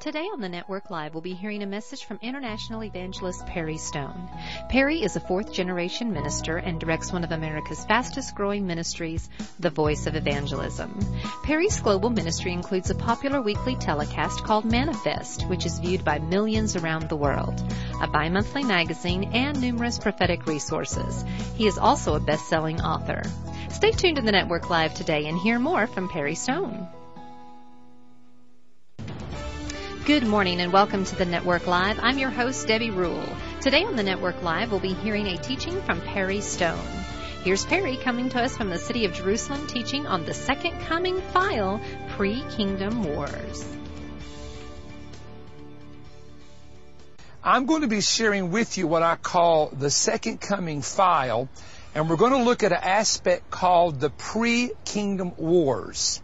Today on the Network Live, we'll be hearing a message from international evangelist Perry Stone. Perry is a fourth generation minister and directs one of America's fastest growing ministries, The Voice of Evangelism. Perry's global ministry includes a popular weekly telecast called Manifest, which is viewed by millions around the world, a bi-monthly magazine, and numerous prophetic resources. He is also a best-selling author. Stay tuned to the Network Live today and hear more from Perry Stone. Good morning and welcome to the Network Live. I'm your host, Debbie Rule. Today on the Network Live, we'll be hearing a teaching from Perry Stone. Here's Perry coming to us from the city of Jerusalem teaching on the second coming file, pre-kingdom wars. I'm going to be sharing with you what I call the second coming file, and we're going to look at an aspect called the pre-kingdom wars.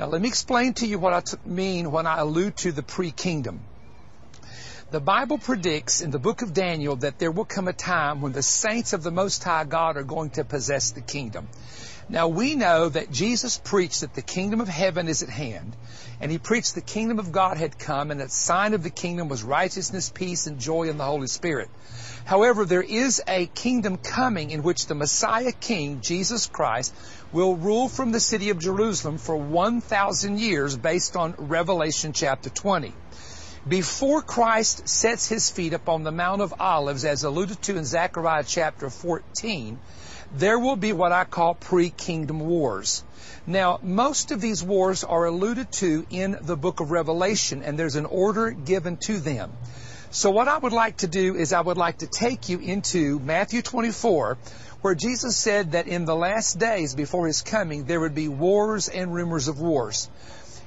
Now let me explain to you what I t- mean when I allude to the pre-kingdom. The Bible predicts in the book of Daniel that there will come a time when the saints of the Most High God are going to possess the kingdom. Now we know that Jesus preached that the kingdom of heaven is at hand, and he preached the kingdom of God had come, and that sign of the kingdom was righteousness, peace, and joy in the Holy Spirit. However, there is a kingdom coming in which the Messiah King, Jesus Christ, will rule from the city of Jerusalem for 1,000 years based on Revelation chapter 20. Before Christ sets his feet upon the Mount of Olives, as alluded to in Zechariah chapter 14, there will be what I call pre-kingdom wars. Now, most of these wars are alluded to in the book of Revelation, and there's an order given to them. So what I would like to do is I would like to take you into Matthew 24, where Jesus said that in the last days before his coming, there would be wars and rumors of wars.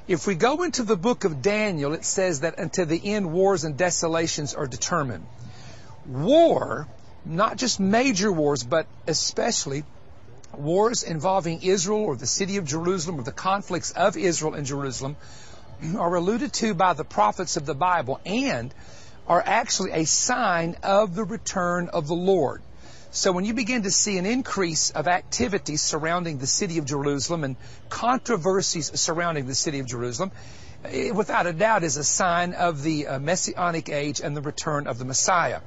If we go into the book of Daniel, it says that until the end, wars and desolations are determined. War, not just major wars, but especially wars involving Israel or the city of Jerusalem or the conflicts of Israel and Jerusalem are alluded to by the prophets of the Bible and are actually a sign of the return of the Lord. So when you begin to see an increase of activities surrounding the city of Jerusalem and controversies surrounding the city of Jerusalem, it, without a doubt is a sign of the uh, messianic age and the return of the Messiah.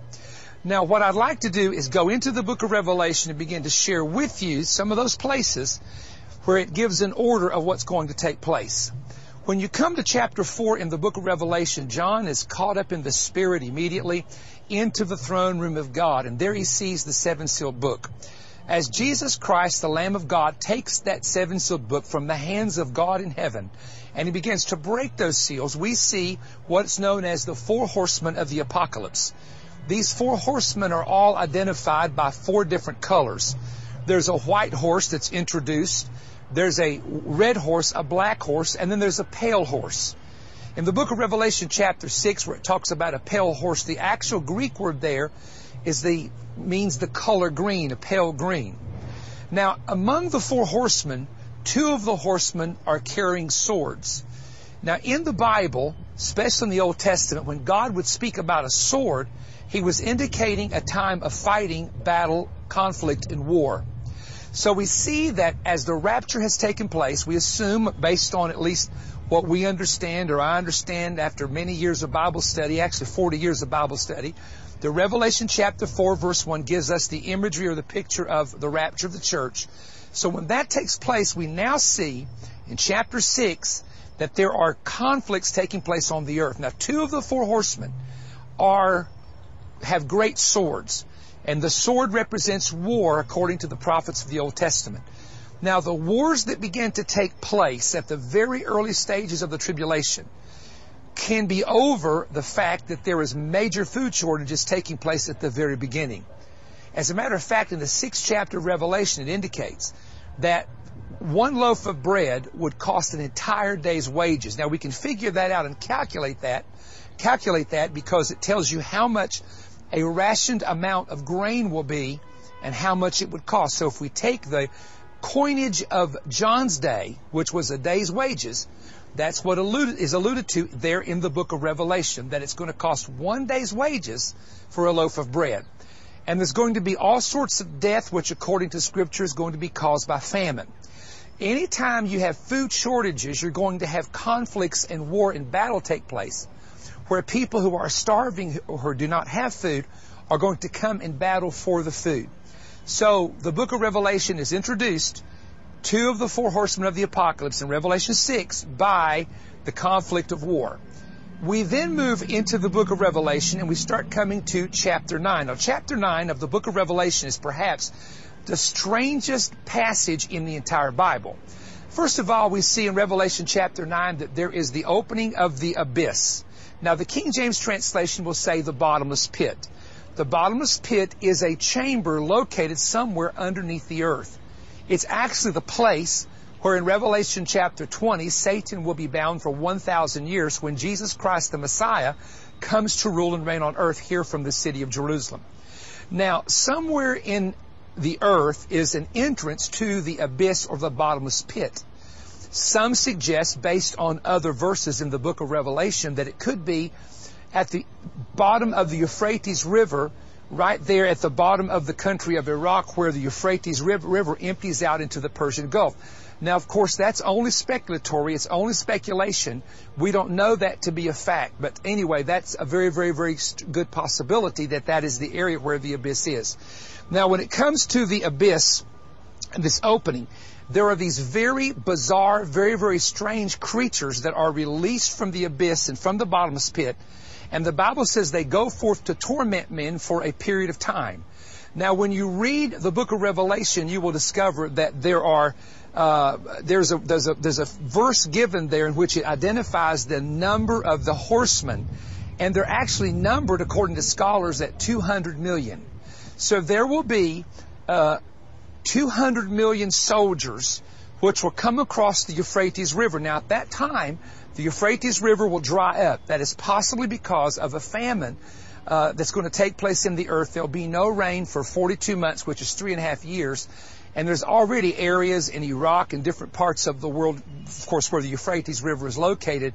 Now, what I'd like to do is go into the book of Revelation and begin to share with you some of those places where it gives an order of what's going to take place. When you come to chapter 4 in the book of Revelation, John is caught up in the Spirit immediately into the throne room of God, and there he sees the seven sealed book. As Jesus Christ, the Lamb of God, takes that seven sealed book from the hands of God in heaven, and he begins to break those seals, we see what's known as the four horsemen of the apocalypse. These four horsemen are all identified by four different colors. There's a white horse that's introduced there's a red horse, a black horse, and then there's a pale horse. In the book of Revelation chapter 6 where it talks about a pale horse, the actual Greek word there is the, means the color green, a pale green. Now, among the four horsemen, two of the horsemen are carrying swords. Now, in the Bible, especially in the Old Testament, when God would speak about a sword, He was indicating a time of fighting, battle, conflict, and war. So we see that as the rapture has taken place, we assume, based on at least what we understand or I understand after many years of Bible study, actually 40 years of Bible study, the Revelation chapter 4 verse 1 gives us the imagery or the picture of the rapture of the church. So when that takes place, we now see in chapter 6 that there are conflicts taking place on the earth. Now, two of the four horsemen are, have great swords. And the sword represents war according to the prophets of the Old Testament. Now, the wars that began to take place at the very early stages of the tribulation can be over the fact that there is major food shortages taking place at the very beginning. As a matter of fact, in the sixth chapter of Revelation, it indicates that one loaf of bread would cost an entire day's wages. Now we can figure that out and calculate that, calculate that because it tells you how much a rationed amount of grain will be and how much it would cost. So if we take the coinage of John's day, which was a day's wages, that's what alluded, is alluded to there in the book of Revelation, that it's going to cost one day's wages for a loaf of bread. And there's going to be all sorts of death, which according to scripture is going to be caused by famine. Anytime you have food shortages, you're going to have conflicts and war and battle take place, where people who are starving or do not have food are going to come in battle for the food. So the book of Revelation is introduced, two of the four horsemen of the apocalypse in Revelation 6 by the conflict of war. We then move into the book of Revelation and we start coming to chapter 9. Now chapter 9 of the book of Revelation is perhaps the strangest passage in the entire Bible. First of all, we see in Revelation chapter 9 that there is the opening of the abyss. Now the King James translation will say the bottomless pit. The bottomless pit is a chamber located somewhere underneath the earth. It's actually the place where in Revelation chapter 20, Satan will be bound for 1,000 years when Jesus Christ the Messiah comes to rule and reign on earth here from the city of Jerusalem. Now, somewhere in the earth is an entrance to the abyss or the bottomless pit. Some suggest, based on other verses in the book of Revelation, that it could be at the bottom of the Euphrates River, right there at the bottom of the country of Iraq where the Euphrates River empties out into the Persian Gulf. Now, of course, that's only speculatory. It's only speculation. We don't know that to be a fact. But anyway, that's a very, very, very good possibility that that is the area where the abyss is. Now, when it comes to the abyss, this opening, there are these very bizarre, very, very strange creatures that are released from the abyss and from the bottomless pit and the Bible says they go forth to torment men for a period of time. Now, when you read the book of Revelation, you will discover that there are uh, there's a there's a there's a verse given there in which it identifies the number of the horsemen, and they're actually numbered according to scholars at 200 million. So there will be uh, 200 million soldiers which will come across the Euphrates River. Now, at that time, the Euphrates River will dry up. That is possibly because of a famine uh, that's going to take place in the earth. There'll be no rain for 42 months, which is three and a half years. And there's already areas in Iraq and different parts of the world, of course, where the Euphrates River is located,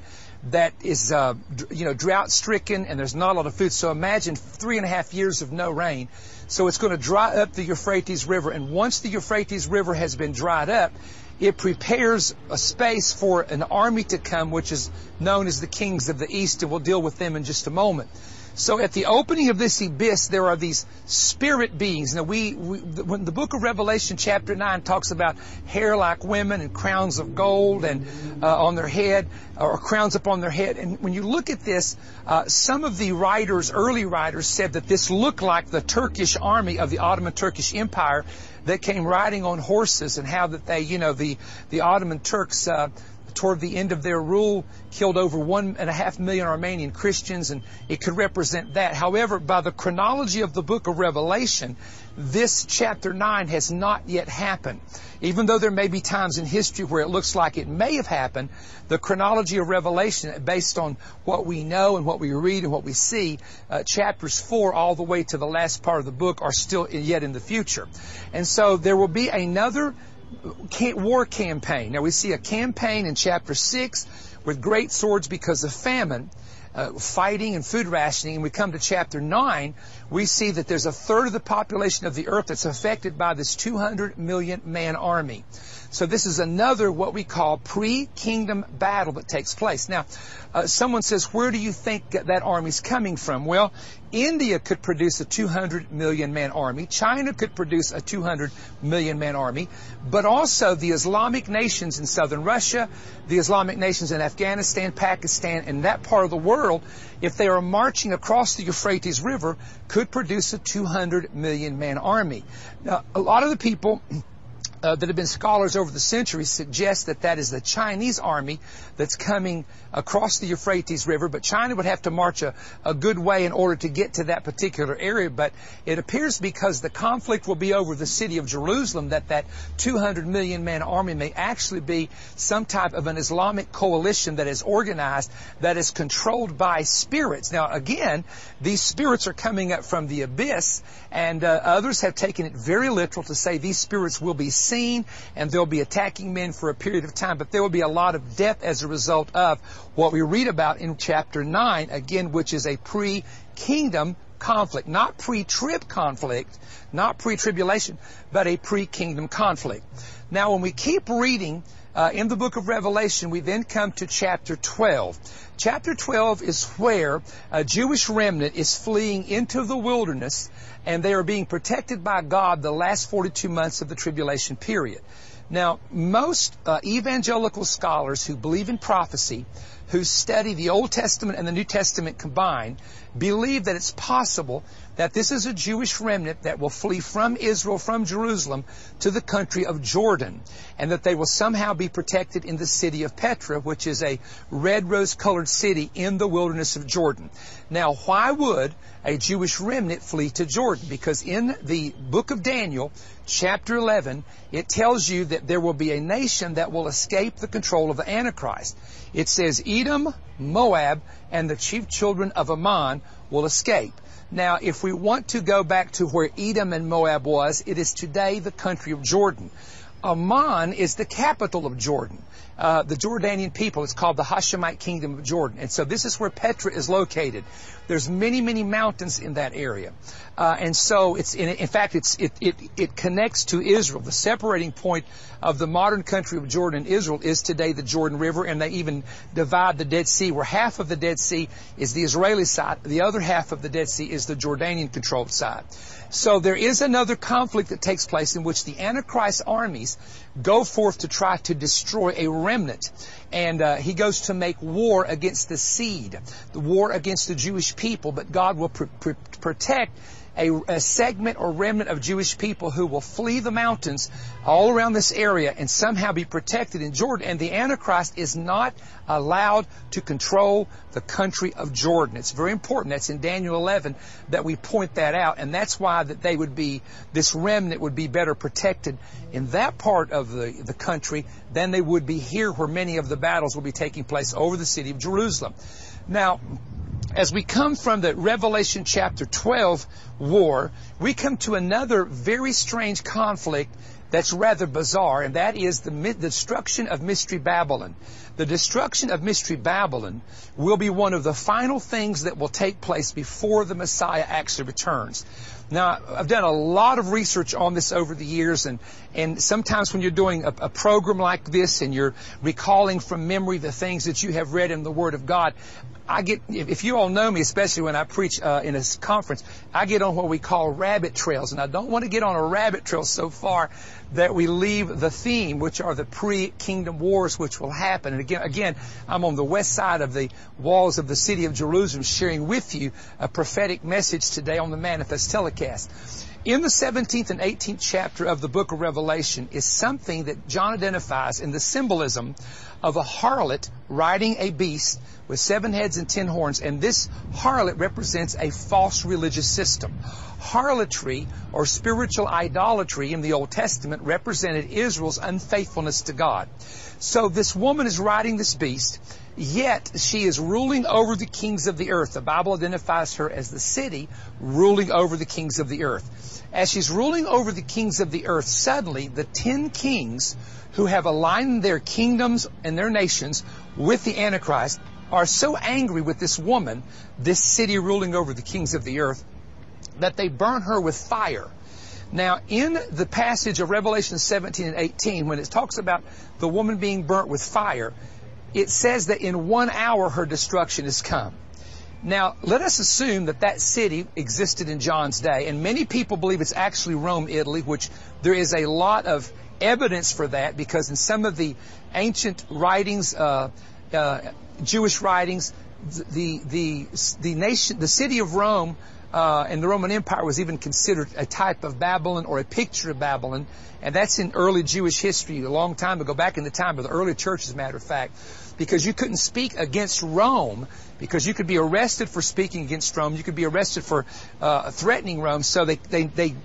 that is, uh, you know, drought stricken and there's not a lot of food. So imagine three and a half years of no rain. So it's going to dry up the Euphrates River. And once the Euphrates River has been dried up, it prepares a space for an army to come, which is known as the kings of the east, and we'll deal with them in just a moment. So at the opening of this abyss, there are these spirit beings. Now we, we, when the book of Revelation chapter 9 talks about hair like women and crowns of gold and uh, on their head, or crowns upon their head. And when you look at this, uh, some of the writers, early writers said that this looked like the Turkish army of the Ottoman Turkish Empire that came riding on horses and how that they, you know, the, the Ottoman Turks, uh, toward the end of their rule, killed over one and a half million Armenian Christians, and it could represent that. However, by the chronology of the book of Revelation, this chapter 9 has not yet happened. Even though there may be times in history where it looks like it may have happened, the chronology of Revelation, based on what we know and what we read and what we see, uh, chapters 4 all the way to the last part of the book are still yet in the future. And so there will be another war campaign. Now we see a campaign in chapter 6 with great swords because of famine, uh, fighting and food rationing. And we come to chapter 9, we see that there's a third of the population of the earth that's affected by this 200 million man army. So this is another what we call pre-kingdom battle that takes place. Now, uh, someone says, where do you think that army's coming from? Well, India could produce a 200 million man army. China could produce a 200 million man army. But also the Islamic nations in southern Russia, the Islamic nations in Afghanistan, Pakistan, and that part of the world, if they are marching across the Euphrates River, could produce a 200 million man army. Now, a lot of the people uh, that have been scholars over the centuries suggest that that is the Chinese army that's coming across the Euphrates River, but China would have to march a, a good way in order to get to that particular area. But it appears because the conflict will be over the city of Jerusalem that that 200 million man army may actually be some type of an Islamic coalition that is organized, that is controlled by spirits. Now, again, these spirits are coming up from the abyss, and uh, others have taken it very literal to say these spirits will be seen and they'll be attacking men for a period of time, but there will be a lot of death as a result of what we read about in chapter 9, again, which is a pre-kingdom conflict, not pre-trib conflict, not pre-tribulation, but a pre-kingdom conflict. Now, when we keep reading uh, in the book of Revelation, we then come to chapter 12. Chapter 12 is where a Jewish remnant is fleeing into the wilderness and they are being protected by God the last 42 months of the tribulation period. Now, most uh, evangelical scholars who believe in prophecy, who study the Old Testament and the New Testament combined, believe that it's possible that this is a Jewish remnant that will flee from Israel, from Jerusalem, to the country of Jordan, and that they will somehow be protected in the city of Petra, which is a red rose colored city in the wilderness of Jordan. Now, why would a Jewish remnant flee to Jordan? Because in the book of Daniel, chapter 11, it tells you that there will be a nation that will escape the control of the Antichrist. It says Edom, Moab, and the chief children of Ammon will escape. Now, if we want to go back to where Edom and Moab was, it is today the country of Jordan. Amman is the capital of Jordan. Uh, the Jordanian people, it's called the Hashemite Kingdom of Jordan. And so this is where Petra is located. There's many, many mountains in that area. Uh, and so it's, in, in fact, it's, it, it, it connects to Israel. The separating point of the modern country of Jordan and Israel is today the Jordan River, and they even divide the Dead Sea, where half of the Dead Sea is the Israeli side, the other half of the Dead Sea is the Jordanian controlled side. So there is another conflict that takes place in which the Antichrist armies go forth to try to destroy a remnant. And uh, he goes to make war against the seed, the war against the Jewish people, but God will pr- pr- protect a, a, segment or remnant of Jewish people who will flee the mountains all around this area and somehow be protected in Jordan. And the Antichrist is not allowed to control the country of Jordan. It's very important. That's in Daniel 11 that we point that out. And that's why that they would be, this remnant would be better protected in that part of the, the country than they would be here where many of the battles will be taking place over the city of Jerusalem. Now, as we come from the Revelation chapter 12 war, we come to another very strange conflict that's rather bizarre, and that is the destruction of Mystery Babylon. The destruction of Mystery Babylon will be one of the final things that will take place before the Messiah actually returns. Now, I've done a lot of research on this over the years, and, and sometimes when you're doing a, a program like this and you're recalling from memory the things that you have read in the Word of God, I get, if you all know me, especially when I preach uh, in a conference, I get on what we call rabbit trails. And I don't want to get on a rabbit trail so far that we leave the theme, which are the pre-kingdom wars which will happen. And again, again, I'm on the west side of the walls of the city of Jerusalem sharing with you a prophetic message today on the Manifest telecast. In the 17th and 18th chapter of the book of Revelation is something that John identifies in the symbolism of a harlot riding a beast with seven heads and ten horns, and this harlot represents a false religious system. Harlotry or spiritual idolatry in the Old Testament represented Israel's unfaithfulness to God. So this woman is riding this beast, yet she is ruling over the kings of the earth. The Bible identifies her as the city ruling over the kings of the earth. As she's ruling over the kings of the earth, suddenly the ten kings who have aligned their kingdoms and their nations with the Antichrist are so angry with this woman, this city ruling over the kings of the earth, that they burn her with fire. Now, in the passage of Revelation 17 and 18, when it talks about the woman being burnt with fire, it says that in one hour her destruction has come. Now, let us assume that that city existed in John's day, and many people believe it's actually Rome, Italy, which there is a lot of evidence for that because in some of the ancient writings, uh, uh, Jewish writings, the the the nation, the city of Rome uh, and the Roman Empire was even considered a type of Babylon or a picture of Babylon, and that's in early Jewish history, a long time ago, back in the time of the early church, as a matter of fact, because you couldn't speak against Rome, because you could be arrested for speaking against Rome, you could be arrested for uh, threatening Rome, so they, they, they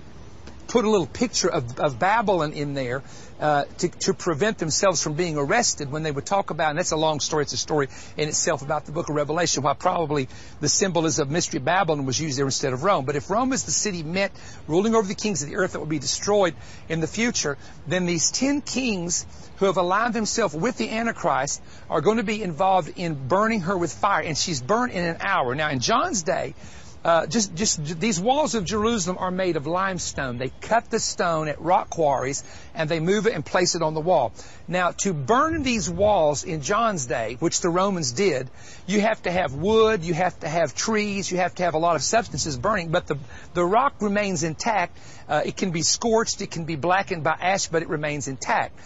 put a little picture of, of Babylon in there uh, to, to prevent themselves from being arrested when they would talk about, and that's a long story, it's a story in itself about the book of Revelation, why probably the symbolism of Mystery Babylon was used there instead of Rome. But if Rome is the city meant ruling over the kings of the earth that will be destroyed in the future, then these ten kings who have aligned themselves with the Antichrist are going to be involved in burning her with fire, and she's burned in an hour. Now, in John's day, uh, just, just these walls of Jerusalem are made of limestone. They cut the stone at rock quarries and they move it and place it on the wall. Now, to burn these walls in John's day, which the Romans did, you have to have wood, you have to have trees, you have to have a lot of substances burning, but the, the rock remains intact. Uh, it can be scorched, it can be blackened by ash, but it remains intact.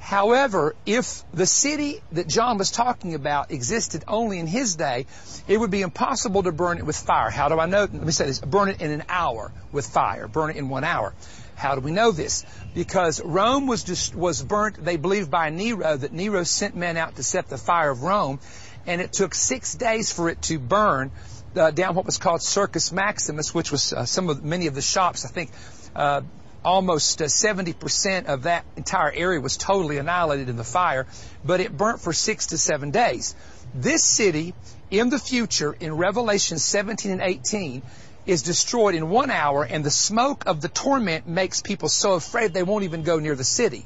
However, if the city that John was talking about existed only in his day, it would be impossible to burn it with fire. How do I know? Let me say this. Burn it in an hour with fire. Burn it in one hour. How do we know this? Because Rome was just, was burnt, they believe by Nero that Nero sent men out to set the fire of Rome, and it took six days for it to burn uh, down what was called Circus Maximus, which was uh, some of many of the shops. I think uh, almost uh, 70% of that entire area was totally annihilated in the fire, but it burnt for six to seven days. This city, in the future, in Revelation 17 and 18, is destroyed in one hour, and the smoke of the torment makes people so afraid they won't even go near the city.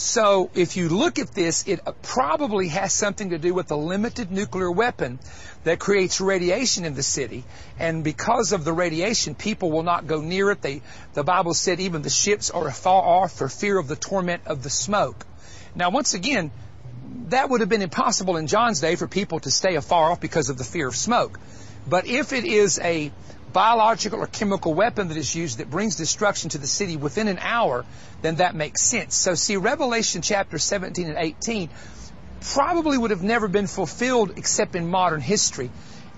So if you look at this, it uh, probably has something to do with the limited nuclear weapon that creates radiation in the city. And because of the radiation, people will not go near it. They, the Bible said even the ships are afar off for fear of the torment of the smoke. Now, once again, that would have been impossible in John's day for people to stay afar off because of the fear of smoke. But if it is a biological or chemical weapon that is used that brings destruction to the city within an hour, then that makes sense. So see, Revelation chapter 17 and 18 probably would have never been fulfilled except in modern history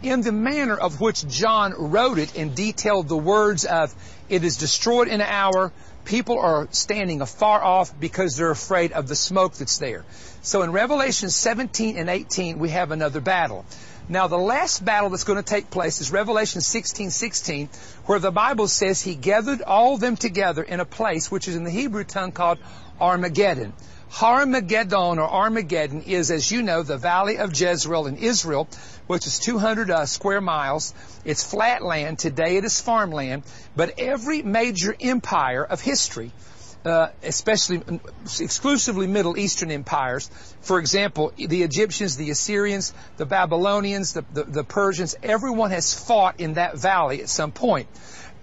in the manner of which John wrote it and detailed the words of it is destroyed in an hour. People are standing afar off because they're afraid of the smoke that's there. So in Revelation 17 and 18, we have another battle. Now, the last battle that's going to take place is Revelation 16, 16, where the Bible says he gathered all them together in a place which is in the Hebrew tongue called Armageddon. Harmageddon or Armageddon is, as you know, the valley of Jezreel in Israel, which is 200 uh, square miles. It's flat land. Today it is farmland. But every major empire of history uh, especially exclusively Middle Eastern empires. For example, the Egyptians, the Assyrians, the Babylonians, the, the, the Persians, everyone has fought in that valley at some point.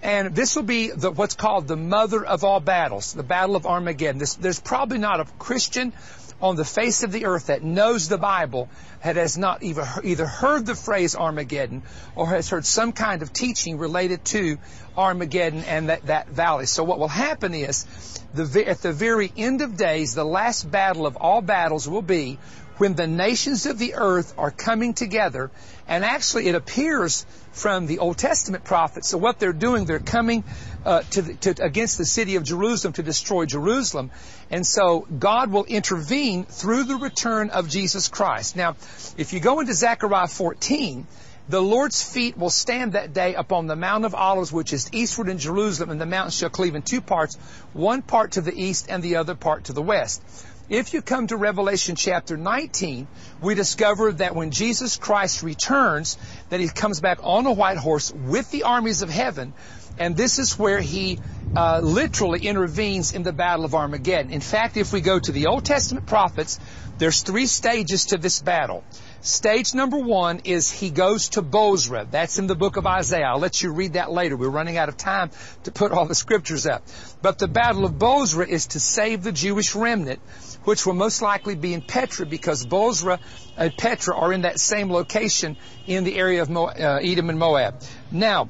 And this will be the, what's called the mother of all battles, the Battle of Armageddon. This, there's probably not a Christian on the face of the earth that knows the Bible that has not either, either heard the phrase Armageddon or has heard some kind of teaching related to Armageddon and that, that valley. So what will happen is, the, at the very end of days, the last battle of all battles will be when the nations of the earth are coming together, and actually it appears from the Old Testament prophets. So what they're doing, they're coming uh, to, the, to, against the city of Jerusalem to destroy Jerusalem, and so God will intervene through the return of Jesus Christ. Now, if you go into Zechariah 14, the Lord's feet will stand that day upon the Mount of Olives, which is eastward in Jerusalem, and the mountain shall cleave in two parts, one part to the east and the other part to the west. If you come to Revelation chapter 19, we discover that when Jesus Christ returns, that he comes back on a white horse with the armies of heaven, and this is where he uh, literally intervenes in the battle of Armageddon. In fact, if we go to the Old Testament prophets, there's three stages to this battle. Stage number one is he goes to Bozrah. That's in the book of Isaiah. I'll let you read that later. We're running out of time to put all the scriptures up. But the battle of Bozrah is to save the Jewish remnant, which will most likely be in Petra because Bozrah and Petra are in that same location in the area of Mo- uh, Edom and Moab. Now,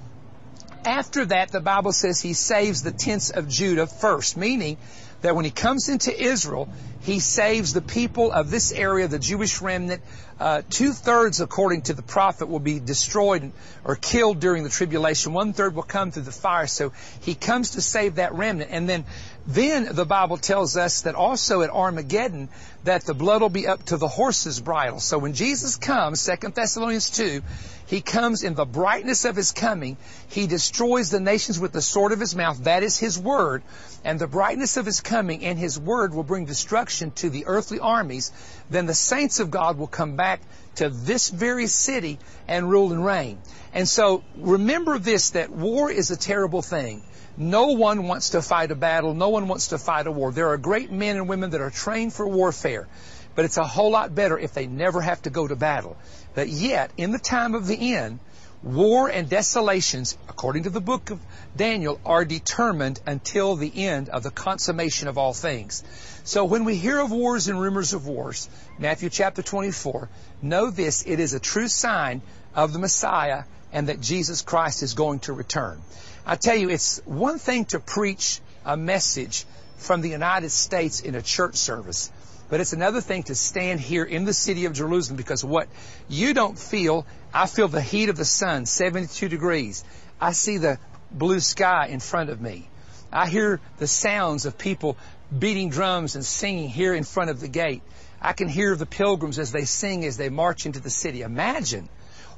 after that, the Bible says he saves the tents of Judah first, meaning that when he comes into Israel, He saves the people of this area, the Jewish remnant. Uh, two thirds, according to the prophet, will be destroyed or killed during the tribulation. One third will come through the fire. So he comes to save that remnant. And then, then the Bible tells us that also at Armageddon, that the blood will be up to the horse's bridle. So when Jesus comes, 2 Thessalonians 2, he comes in the brightness of his coming. He destroys the nations with the sword of his mouth. That is his word. And the brightness of his coming and his word will bring destruction to the earthly armies. Then the saints of God will come back to this very city and rule and reign. And so remember this, that war is a terrible thing. No one wants to fight a battle. No one wants to fight a war. There are great men and women that are trained for warfare. But it's a whole lot better if they never have to go to battle. But yet, in the time of the end, war and desolations, according to the book of Daniel, are determined until the end of the consummation of all things. So when we hear of wars and rumors of wars, Matthew chapter 24, know this, it is a true sign of the Messiah and that Jesus Christ is going to return. I tell you, it's one thing to preach a message from the United States in a church service. But it's another thing to stand here in the city of Jerusalem because what you don't feel, I feel the heat of the sun, 72 degrees. I see the blue sky in front of me. I hear the sounds of people beating drums and singing here in front of the gate. I can hear the pilgrims as they sing as they march into the city. Imagine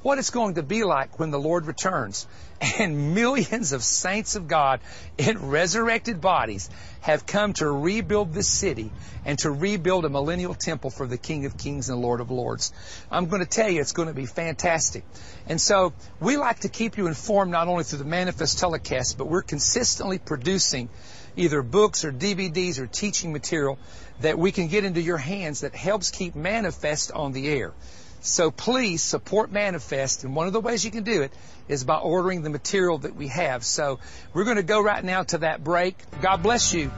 what it's going to be like when the Lord returns. And millions of saints of God in resurrected bodies have come to rebuild this city and to rebuild a millennial temple for the King of Kings and Lord of Lords. I'm going to tell you it's going to be fantastic. And so we like to keep you informed not only through the Manifest telecast, but we're consistently producing either books or DVDs or teaching material that we can get into your hands that helps keep Manifest on the air. So please support Manifest, and one of the ways you can do it is by ordering the material that we have. So we're going to go right now to that break. God bless you.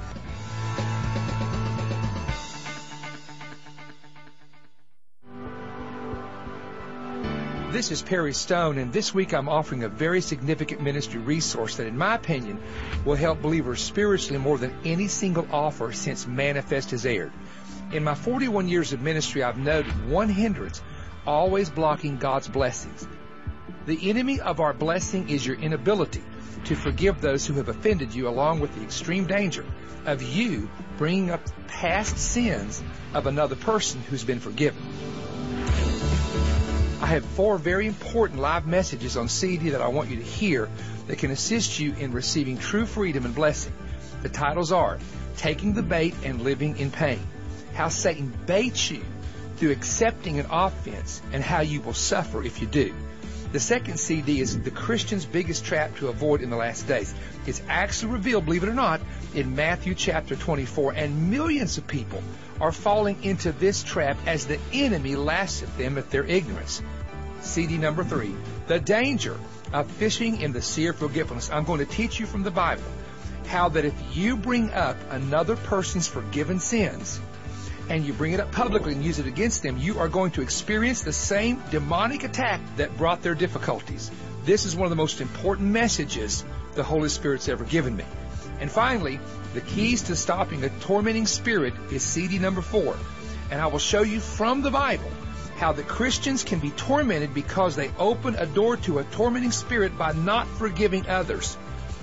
This is Perry Stone, and this week I'm offering a very significant ministry resource that, in my opinion, will help believers spiritually more than any single offer since Manifest has aired. In my 41 years of ministry, I've noted one hindrance always blocking God's blessings. The enemy of our blessing is your inability to forgive those who have offended you, along with the extreme danger of you bringing up past sins of another person who's been forgiven. I have four very important live messages on CD that I want you to hear that can assist you in receiving true freedom and blessing. The titles are Taking the Bait and Living in Pain, How Satan Baits You through accepting an offense and how you will suffer if you do. The second CD is the Christian's biggest trap to avoid in the last days. It's actually revealed, believe it or not, in Matthew chapter 24, and millions of people are falling into this trap as the enemy laughs at them at their ignorance. CD number three, the danger of fishing in the sea of forgetfulness. I'm going to teach you from the Bible how that if you bring up another person's forgiven sins, and you bring it up publicly and use it against them, you are going to experience the same demonic attack that brought their difficulties. This is one of the most important messages the Holy Spirit's ever given me. And finally, the keys to stopping a tormenting spirit is CD number four. And I will show you from the Bible how the Christians can be tormented because they open a door to a tormenting spirit by not forgiving others.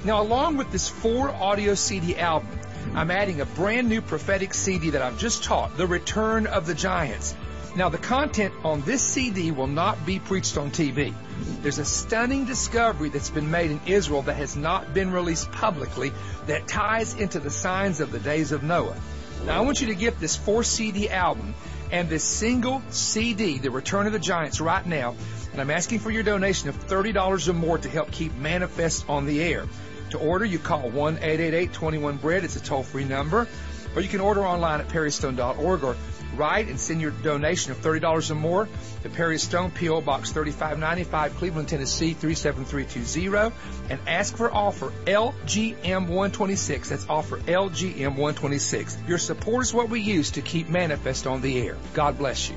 Now, along with this four audio CD album, I'm adding a brand new prophetic CD that I've just taught, The Return of the Giants. Now, the content on this CD will not be preached on TV. There's a stunning discovery that's been made in Israel that has not been released publicly that ties into the signs of the days of Noah. Now, I want you to get this four CD album and this single CD, The Return of the Giants, right now. And I'm asking for your donation of $30 or more to help keep Manifest on the air. To order, you call 1-888-21-BREAD. It's a toll-free number. Or you can order online at perrystone.org or write and send your donation of $30 or more to Perry Stone, P.O. Box 3595, Cleveland, Tennessee 37320 and ask for offer LGM126. That's offer LGM126. Your support is what we use to keep Manifest on the air. God bless you.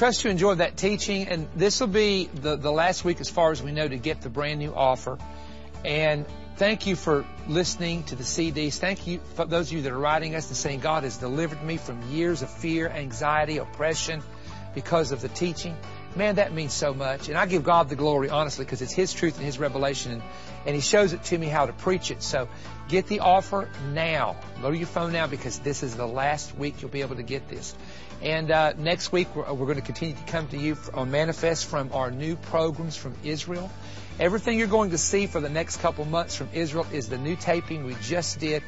Trust you enjoyed that teaching, and this will be the, the last week, as far as we know, to get the brand new offer. And Thank you for listening to the CDs. Thank you for those of you that are writing us and saying, God has delivered me from years of fear, anxiety, oppression because of the teaching. Man, that means so much. And I give God the glory, honestly, because it's His truth and His revelation. And, and He shows it to me how to preach it. So get the offer now. Go to your phone now because this is the last week you'll be able to get this. And uh, next week, we're, we're, going to continue to come to you on Manifest from our new programs from Israel. Everything you're going to see for the next couple months from Israel is the new taping we just did.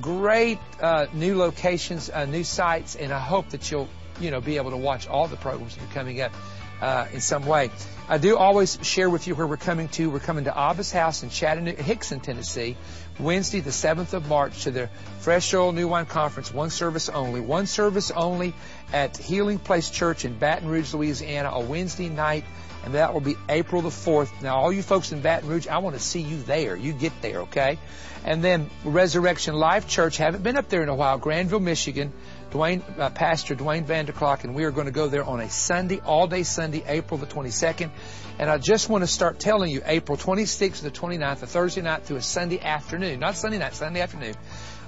Great uh, new locations, uh, new sites, and I hope that you'll, you know, be able to watch all the programs that are coming up uh, in some way. I do always share with you where we're coming to. We're coming to Abba's house in Chattanooga, Hixson, Tennessee, Wednesday, the 7th of March, to the Fresh Oil New Wine Conference. One service only. One service only at Healing Place Church in Baton Rouge, Louisiana, a Wednesday night, and that will be April the 4th. Now, all you folks in Baton Rouge, I want to see you there. You get there, okay? And then Resurrection Life Church, haven't been up there in a while, Grandville, Michigan. Duane, uh, Pastor Duane Vander Klok, and we are going to go there on a Sunday, all day Sunday, April the 22nd. And I just want to start telling you, April 26th to the 29th, a Thursday night through a Sunday afternoon, not Sunday night, Sunday afternoon,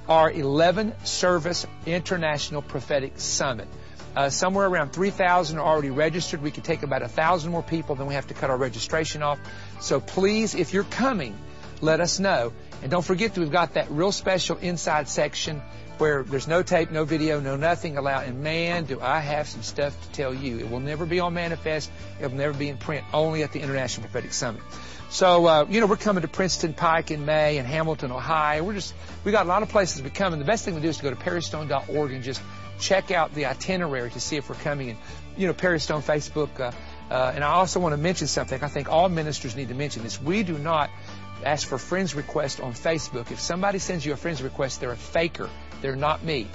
our 11 service international prophetic summit. Uh, somewhere around 3,000 are already registered. We could take about a thousand more people, then we have to cut our registration off. So please, if you're coming, let us know. And don't forget that we've got that real special inside section where there's no tape, no video, no nothing allowed. And man, do I have some stuff to tell you. It will never be on Manifest. It will never be in print, only at the International Prophetic Summit. So, uh, you know, we're coming to Princeton Pike in May and Hamilton, Ohio. We're just, we got a lot of places we're coming. The best thing to do is to go to perrystone.org and just check out the itinerary to see if we're coming. And, you know, Perry Stone Facebook, uh, uh, and I also want to mention something. I think all ministers need to mention this. We do not ask for friends request on Facebook. If somebody sends you a friends request, they're a faker. They're not me.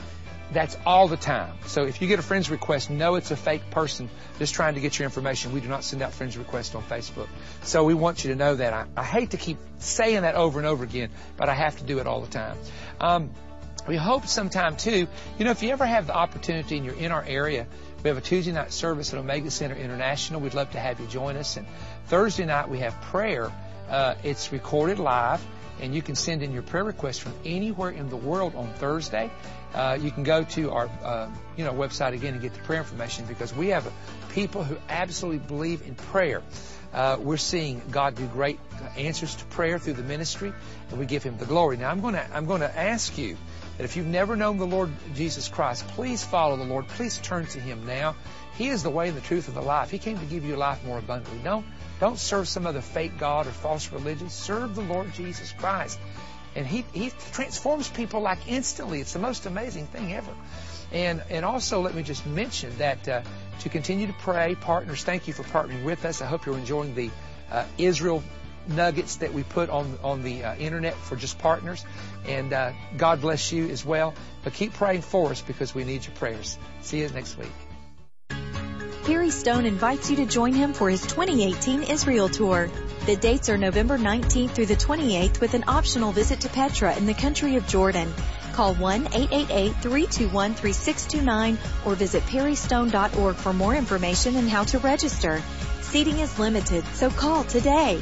That's all the time. So if you get a friend's request, know it's a fake person just trying to get your information. We do not send out friends requests on Facebook. So we want you to know that. I, I hate to keep saying that over and over again, but I have to do it all the time. Um, we hope sometime too, you know, if you ever have the opportunity and you're in our area, we have a Tuesday night service at Omega Center International. We'd love to have you join us. And Thursday night we have prayer. Uh, it's recorded live and you can send in your prayer requests from anywhere in the world on Thursday. Uh, you can go to our uh, you know website again and get the prayer information because we have people who absolutely believe in prayer. Uh, we're seeing God do great answers to prayer through the ministry, and we give Him the glory. Now I'm going to I'm going to ask you that if you've never known the Lord Jesus Christ, please follow the Lord. Please turn to Him now. He is the way, and the truth, and the life. He came to give you life more abundantly. Don't don't serve some other fake God or false religion. Serve the Lord Jesus Christ. And he, he transforms people like instantly. It's the most amazing thing ever. And, and also, let me just mention that uh, to continue to pray, partners, thank you for partnering with us. I hope you're enjoying the uh, Israel nuggets that we put on on the uh, internet for just partners. And uh, God bless you as well. But keep praying for us because we need your prayers. See you next week. Perry Stone invites you to join him for his 2018 Israel tour. The dates are November 19th through the 28th with an optional visit to Petra in the country of Jordan. Call 1-888-321-3629 or visit perrystone.org for more information and how to register. Seating is limited, so call today.